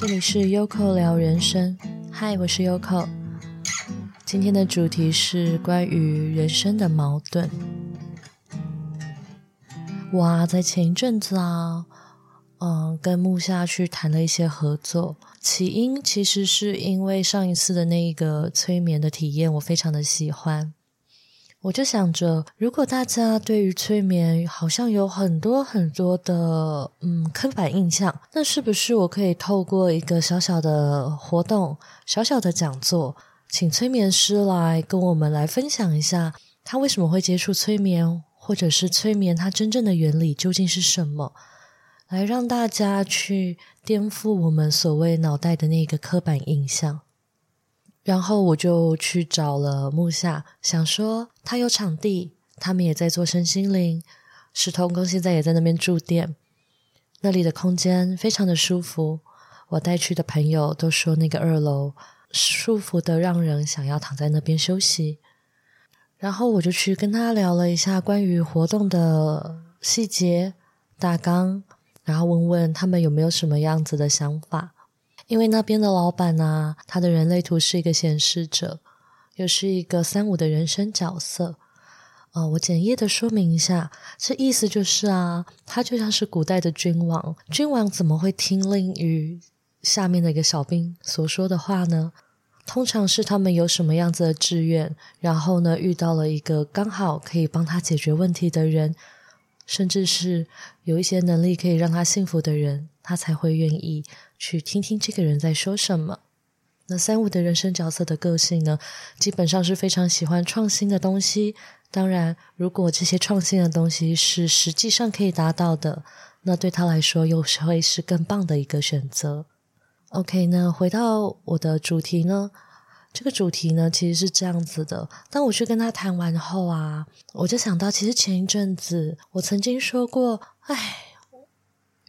这里是 Yoko 聊人生，嗨，我是 Yoko。今天的主题是关于人生的矛盾。哇，在前一阵子啊，嗯，跟木下去谈了一些合作。起因其实是因为上一次的那一个催眠的体验，我非常的喜欢。我就想着，如果大家对于催眠好像有很多很多的嗯刻板印象，那是不是我可以透过一个小小的活动、小小的讲座，请催眠师来跟我们来分享一下，他为什么会接触催眠，或者是催眠它真正的原理究竟是什么，来让大家去颠覆我们所谓脑袋的那个刻板印象。然后我就去找了木下，想说他有场地，他们也在做身心灵，石头公现在也在那边驻店，那里的空间非常的舒服。我带去的朋友都说那个二楼舒服的让人想要躺在那边休息。然后我就去跟他聊了一下关于活动的细节大纲，然后问问他们有没有什么样子的想法。因为那边的老板呢、他的人类图是一个显示者，又是一个三五的人生角色。呃，我简易的说明一下，这意思就是啊，他就像是古代的君王，君王怎么会听令于下面的一个小兵所说的话呢？通常是他们有什么样子的志愿，然后呢，遇到了一个刚好可以帮他解决问题的人，甚至是有一些能力可以让他幸福的人，他才会愿意。去听听这个人在说什么。那三五的人生角色的个性呢，基本上是非常喜欢创新的东西。当然，如果这些创新的东西是实际上可以达到的，那对他来说又是会是更棒的一个选择。OK，那回到我的主题呢，这个主题呢其实是这样子的。当我去跟他谈完后啊，我就想到，其实前一阵子我曾经说过，唉。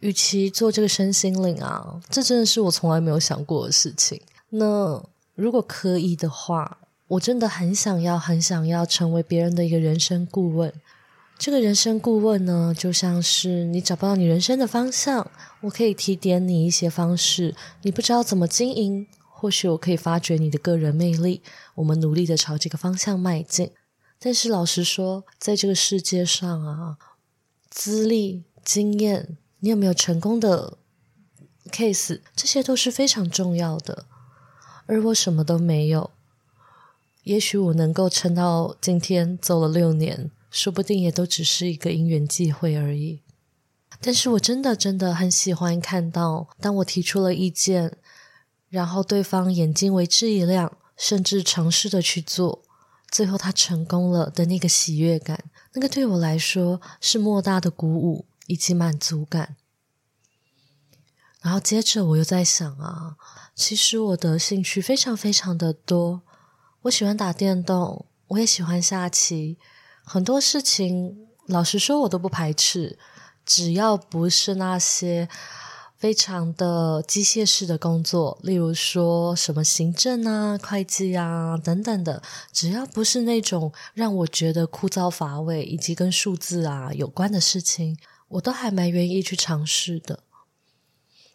与其做这个身心灵啊，这真的是我从来没有想过的事情。那如果可以的话，我真的很想要、很想要成为别人的一个人生顾问。这个人生顾问呢，就像是你找不到你人生的方向，我可以提点你一些方式。你不知道怎么经营，或许我可以发掘你的个人魅力，我们努力的朝这个方向迈进。但是老实说，在这个世界上啊，资历、经验。你有没有成功的 case？这些都是非常重要的。而我什么都没有，也许我能够撑到今天，走了六年，说不定也都只是一个因缘际会而已。但是我真的真的很喜欢看到，当我提出了意见，然后对方眼睛为之一亮，甚至尝试的去做，最后他成功了的那个喜悦感，那个对我来说是莫大的鼓舞。以及满足感，然后接着我又在想啊，其实我的兴趣非常非常的多，我喜欢打电动，我也喜欢下棋，很多事情老实说我都不排斥，只要不是那些非常的机械式的工作，例如说什么行政啊、会计啊等等的，只要不是那种让我觉得枯燥乏味以及跟数字啊有关的事情。我都还蛮愿意去尝试的，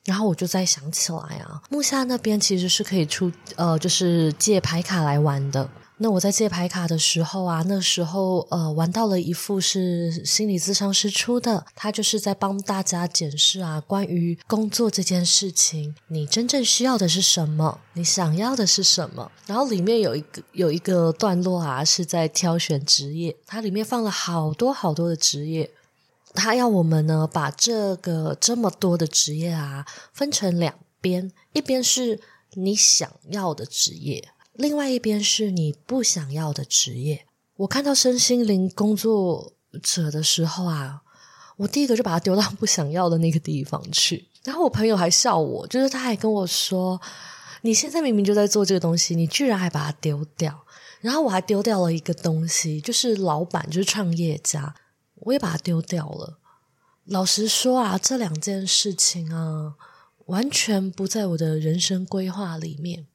然后我就在想起来啊，木下那边其实是可以出呃，就是借牌卡来玩的。那我在借牌卡的时候啊，那时候呃，玩到了一副是心理咨商师出的，他就是在帮大家检视啊，关于工作这件事情，你真正需要的是什么？你想要的是什么？然后里面有一个有一个段落啊，是在挑选职业，它里面放了好多好多的职业。他要我们呢，把这个这么多的职业啊，分成两边，一边是你想要的职业，另外一边是你不想要的职业。我看到身心灵工作者的时候啊，我第一个就把它丢到不想要的那个地方去。然后我朋友还笑我，就是他还跟我说：“你现在明明就在做这个东西，你居然还把它丢掉。”然后我还丢掉了一个东西，就是老板，就是创业家。我也把它丢掉了。老实说啊，这两件事情啊，完全不在我的人生规划里面。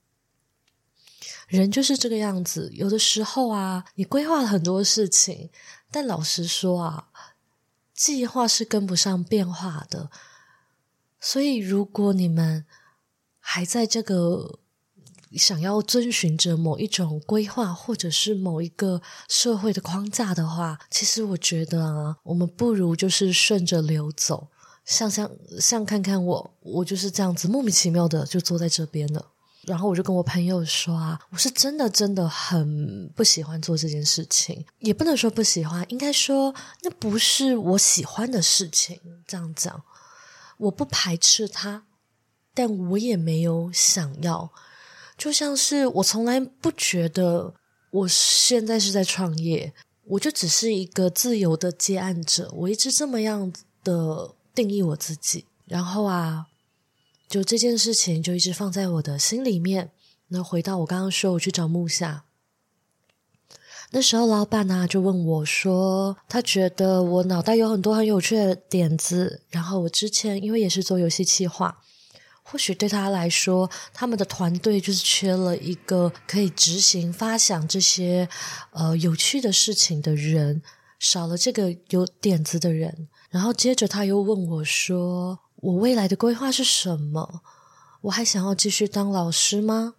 人就是这个样子，有的时候啊，你规划了很多事情，但老实说啊，计划是跟不上变化的。所以，如果你们还在这个想要遵循着某一种规划，或者是某一个社会的框架的话，其实我觉得啊，我们不如就是顺着流走。像像像看看我，我就是这样子莫名其妙的就坐在这边了。然后我就跟我朋友说啊，我是真的真的很不喜欢做这件事情，也不能说不喜欢，应该说那不是我喜欢的事情。这样讲，我不排斥它，但我也没有想要。就像是我从来不觉得我现在是在创业，我就只是一个自由的接案者，我一直这么样的。定义我自己，然后啊，就这件事情就一直放在我的心里面。那回到我刚刚说，我去找木下，那时候老板呢、就问我说，他觉得我脑袋有很多很有趣的点子，然后我之前因为也是做游戏企划，或许对他来说，他们的团队就是缺了一个可以执行发想这些呃有趣的事情的人，少了这个有点子的人。然后接着他又问我说：“我未来的规划是什么？我还想要继续当老师吗？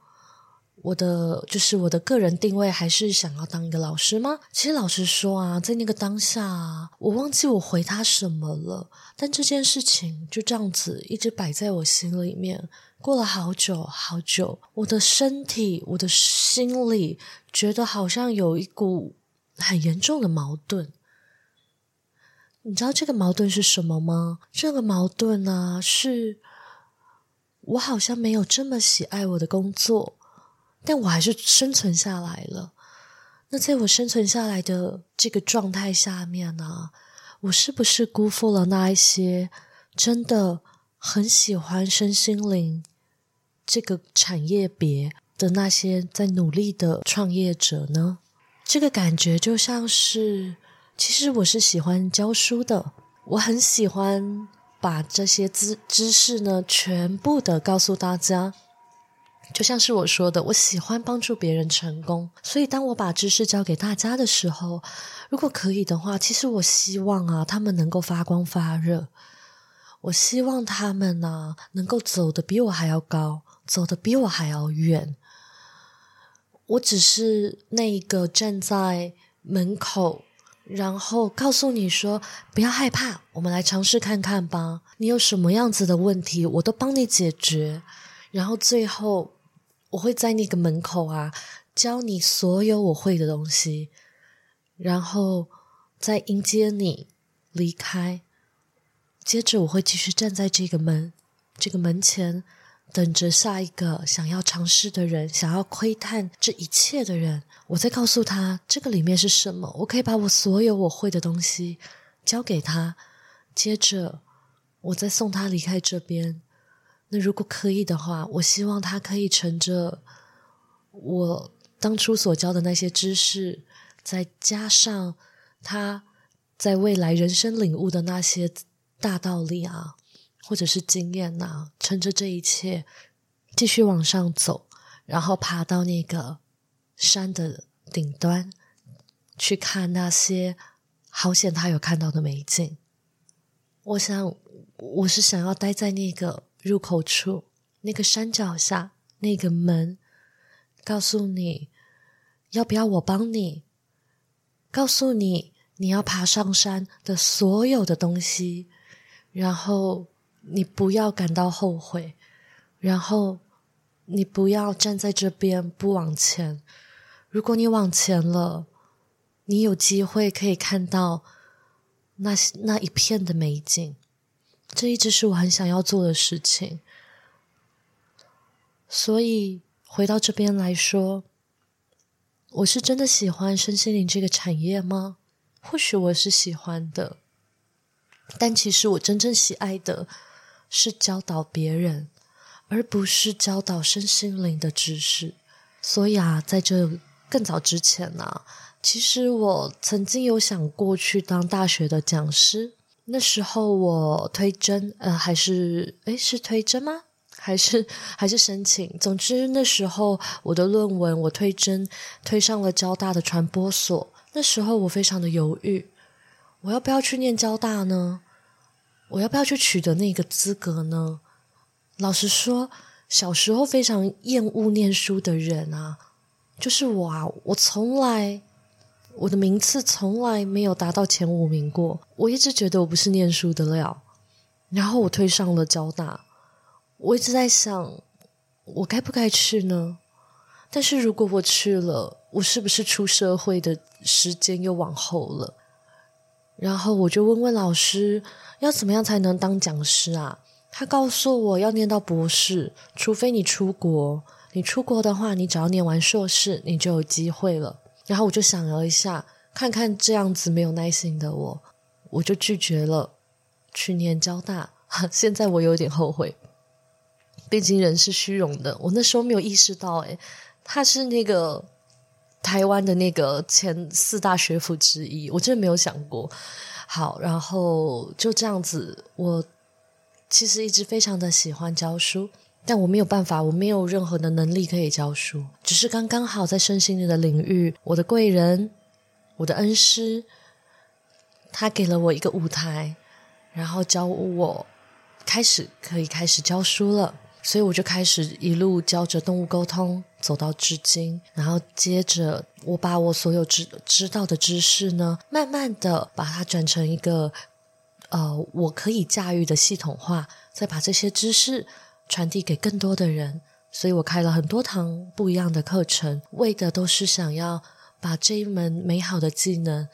我的就是我的个人定位还是想要当一个老师吗？”其实老实说啊，在那个当下，我忘记我回他什么了。但这件事情就这样子一直摆在我心里面，过了好久好久，我的身体、我的心里觉得好像有一股很严重的矛盾。你知道这个矛盾是什么吗？这个矛盾呢、啊，是我好像没有这么喜爱我的工作，但我还是生存下来了。那在我生存下来的这个状态下面呢、我是不是辜负了那一些真的很喜欢身心灵这个产业别的那些在努力的创业者呢？这个感觉就像是。其实我是喜欢教书的，我很喜欢把这些知知识呢全部的告诉大家。就像是我说的，我喜欢帮助别人成功，所以当我把知识教给大家的时候，如果可以的话，其实我希望啊，他们能够发光发热。我希望他们呢、能够走得比我还要高，走得比我还要远。我只是那一个站在门口。然后告诉你说，不要害怕，我们来尝试看看吧。你有什么样子的问题，我都帮你解决。然后最后，我会在那个门口啊，教你所有我会的东西，然后再迎接你离开。接着，我会继续站在这个门，这个门前。等着下一个想要尝试的人，想要窥探这一切的人，我再告诉他这个里面是什么。我可以把我所有我会的东西交给他，接着我再送他离开这边。那如果可以的话，我希望他可以乘着我当初所教的那些知识，再加上他在未来人生领悟的那些大道理啊。或者是经验呐、啊，趁着这一切继续往上走，然后爬到那个山的顶端，去看那些好险他有看到的美景。我想，我是想要待在那个入口处，那个山脚下，那个门，告诉你要不要我帮你，告诉你你要爬上山的所有的东西，然后。你不要感到后悔，然后你不要站在这边不往前。如果你往前了，你有机会可以看到那那一片的美景。这一直是我很想要做的事情。所以回到这边来说，我是真的喜欢身心灵这个产业吗？或许我是喜欢的，但其实我真正喜爱的。是教导别人，而不是教导身心灵的知识。所以啊，在这更早之前呢、啊，其实我曾经有想过去当大学的讲师。那时候我推甄，呃，还是诶，是推甄吗？还是还是申请？总之那时候我的论文我推甄推上了交大的传播所。那时候我非常的犹豫，我要不要去念交大呢？我要不要去取得那个资格呢？老实说，小时候非常厌恶念书的人啊，就是我啊，我从来我的名次从来没有达到前五名过，我一直觉得我不是念书的料，然后我推上了交大，我一直在想，我该不该去呢？但是如果我去了，我是不是出社会的时间又往后了？然后我就问问老师，要怎么样才能当讲师啊？他告诉我要念到博士，除非你出国。你出国的话，你只要念完硕士，你就有机会了。然后我就想了一下，看看这样子没有耐心的我，我就拒绝了去念交大。现在我有点后悔，毕竟人是虚荣的。我那时候没有意识到，诶他是那个台湾的那个前四大学府之一，我真的没有想过。好，然后就这样子，我其实一直非常的喜欢教书，但我没有办法，我没有任何的能力可以教书，只是刚刚好在身心灵的领域，我的贵人，我的恩师，他给了我一个舞台，然后教我开始可以开始教书了。所以我就开始一路教着动物沟通，走到至今。然后接着，我把我所有知知道的知识呢，慢慢的把它转成一个呃我可以驾驭的系统化，再把这些知识传递给更多的人。所以我开了很多堂不一样的课程，为的都是想要把这一门美好的技能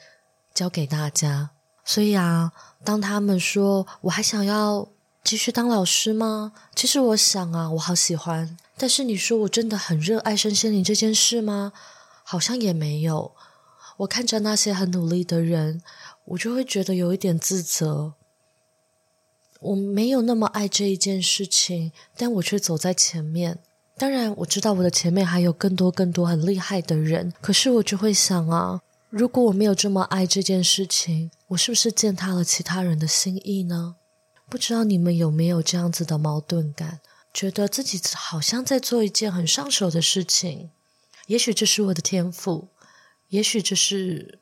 教给大家。所以啊，当他们说我还想要。继续当老师吗？其实我想啊，我好喜欢。但是你说我真的很热爱身心灵这件事吗？好像也没有。我看着那些很努力的人，我就会觉得有一点自责。我没有那么爱这一件事情，但我却走在前面。当然，我知道我的前面还有更多更多很厉害的人。可是我就会想啊，如果我没有这么爱这件事情，我是不是践踏了其他人的心意呢？不知道你们有没有这样子的矛盾感？觉得自己好像在做一件很上手的事情，也许这是我的天赋，也许这是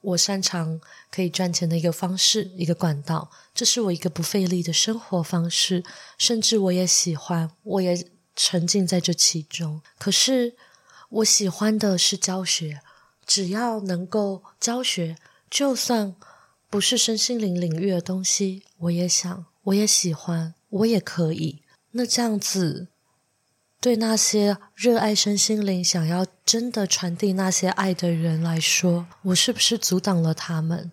我擅长可以赚钱的一个方式，一个管道，这是我一个不费力的生活方式，甚至我也喜欢，我也沉浸在这其中。可是我喜欢的是教学，只要能够教学，就算。不是身心灵领域的东西，我也想，我也喜欢，我也可以。那这样子，对那些热爱身心灵、想要真的传递那些爱的人来说，我是不是阻挡了他们？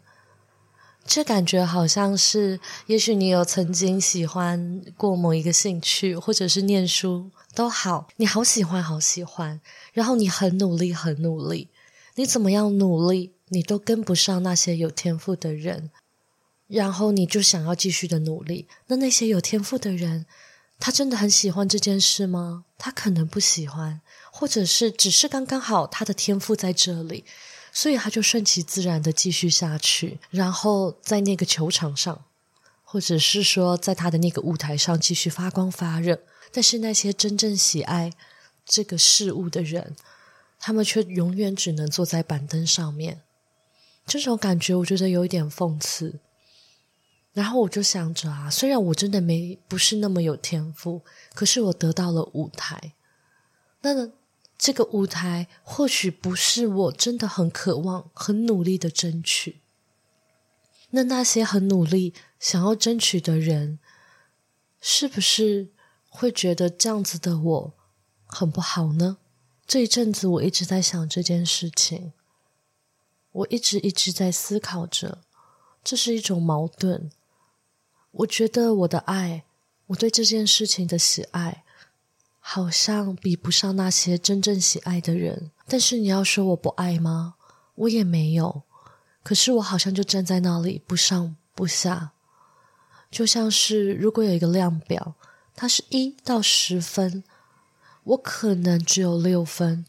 这感觉好像是，也许你有曾经喜欢过某一个兴趣，或者是念书都好，你好喜欢，好喜欢，然后你很努力，很努力，你怎么样努力？你都跟不上那些有天赋的人，然后你就想要继续的努力。那那些有天赋的人，他真的很喜欢这件事吗？他可能不喜欢，或者是只是刚刚好他的天赋在这里，所以他就顺其自然的继续下去，然后在那个球场上，或者是说在他的那个舞台上继续发光发热。但是那些真正喜爱这个事物的人，他们却永远只能坐在板凳上面。这种感觉我觉得有一点讽刺，然后我就想着啊，虽然我真的没不是那么有天赋，可是我得到了舞台。那这个舞台或许不是我真的很渴望、很努力的争取。那那些很努力想要争取的人，是不是会觉得这样子的我很不好呢？这一阵子我一直在想这件事情。我一直一直在思考着，这是一种矛盾。我觉得我的爱，我对这件事情的喜爱，好像比不上那些真正喜爱的人。但是你要说我不爱吗？我也没有。可是我好像就站在那里，不上不下。就像是如果有一个量表，它是一到十分，我可能只有六分。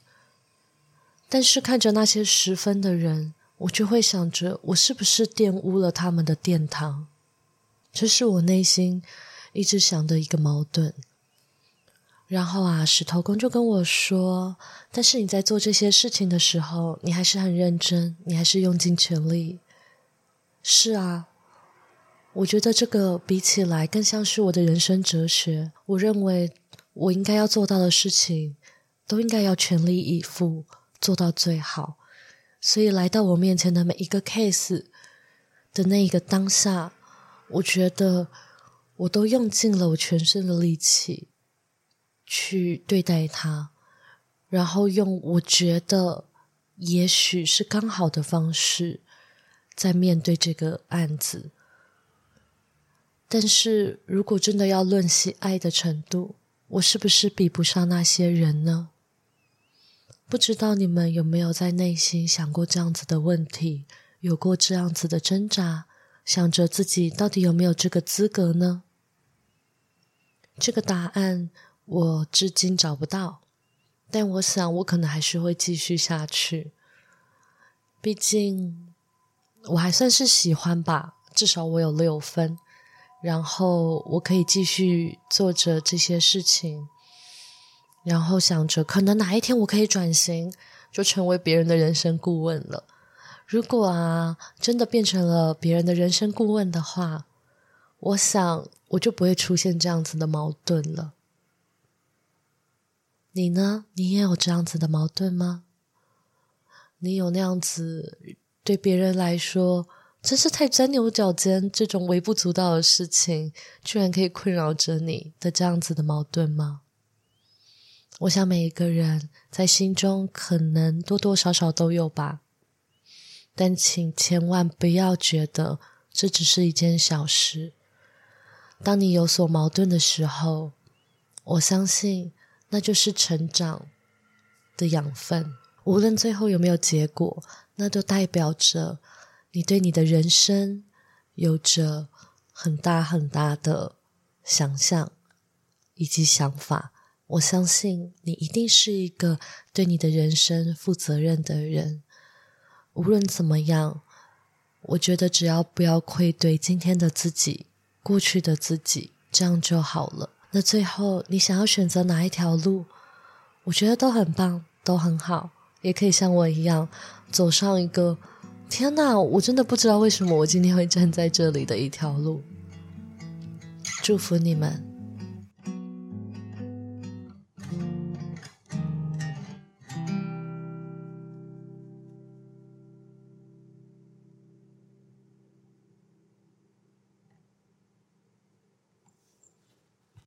但是看着那些十分的人，我就会想着，我是不是玷污了他们的殿堂？这是我内心一直想的一个矛盾。然后啊，石头公就跟我说：“但是你在做这些事情的时候，你还是很认真，你还是用尽全力。”是啊，我觉得这个比起来更像是我的人生哲学。我认为我应该要做到的事情，都应该要全力以赴做到最好。所以来到我面前的每一个 case 的那一个当下，我觉得我都用尽了我全身的力气去对待他，然后用我觉得也许是刚好的方式在面对这个案子。但是如果真的要论喜爱的程度，我是不是比不上那些人呢？不知道你们有没有在内心想过这样子的问题，有过这样子的挣扎，想着自己到底有没有这个资格呢？这个答案我至今找不到，但我想我可能还是会继续下去。毕竟我还算是喜欢吧，至少我有六分。然后我可以继续做着这些事情，然后想着可能哪一天我可以转型，就成为别人的人生顾问了。如果啊，真的变成了别人的人生顾问的话，我想我就不会出现这样子的矛盾了。你呢？你也有这样子的矛盾吗？你有那样子对别人来说，真是太钻牛角尖，这种微不足道的事情，居然可以困扰着你的这样子的矛盾吗？我想每一个人在心中可能多多少少都有吧，但请千万不要觉得这只是一件小事。当你有所矛盾的时候，我相信那就是成长的养分。无论最后有没有结果，那都代表着。你对你的人生有着很大很大的想象以及想法，我相信你一定是一个对你的人生负责任的人。无论怎么样，我觉得只要不要愧对今天的自己、过去的自己，这样就好了。那最后你想要选择哪一条路，我觉得都很棒，都很好，也可以像我一样走上一个。天哪，我真的不知道为什么我今天会站在这里的一条路。祝福你们。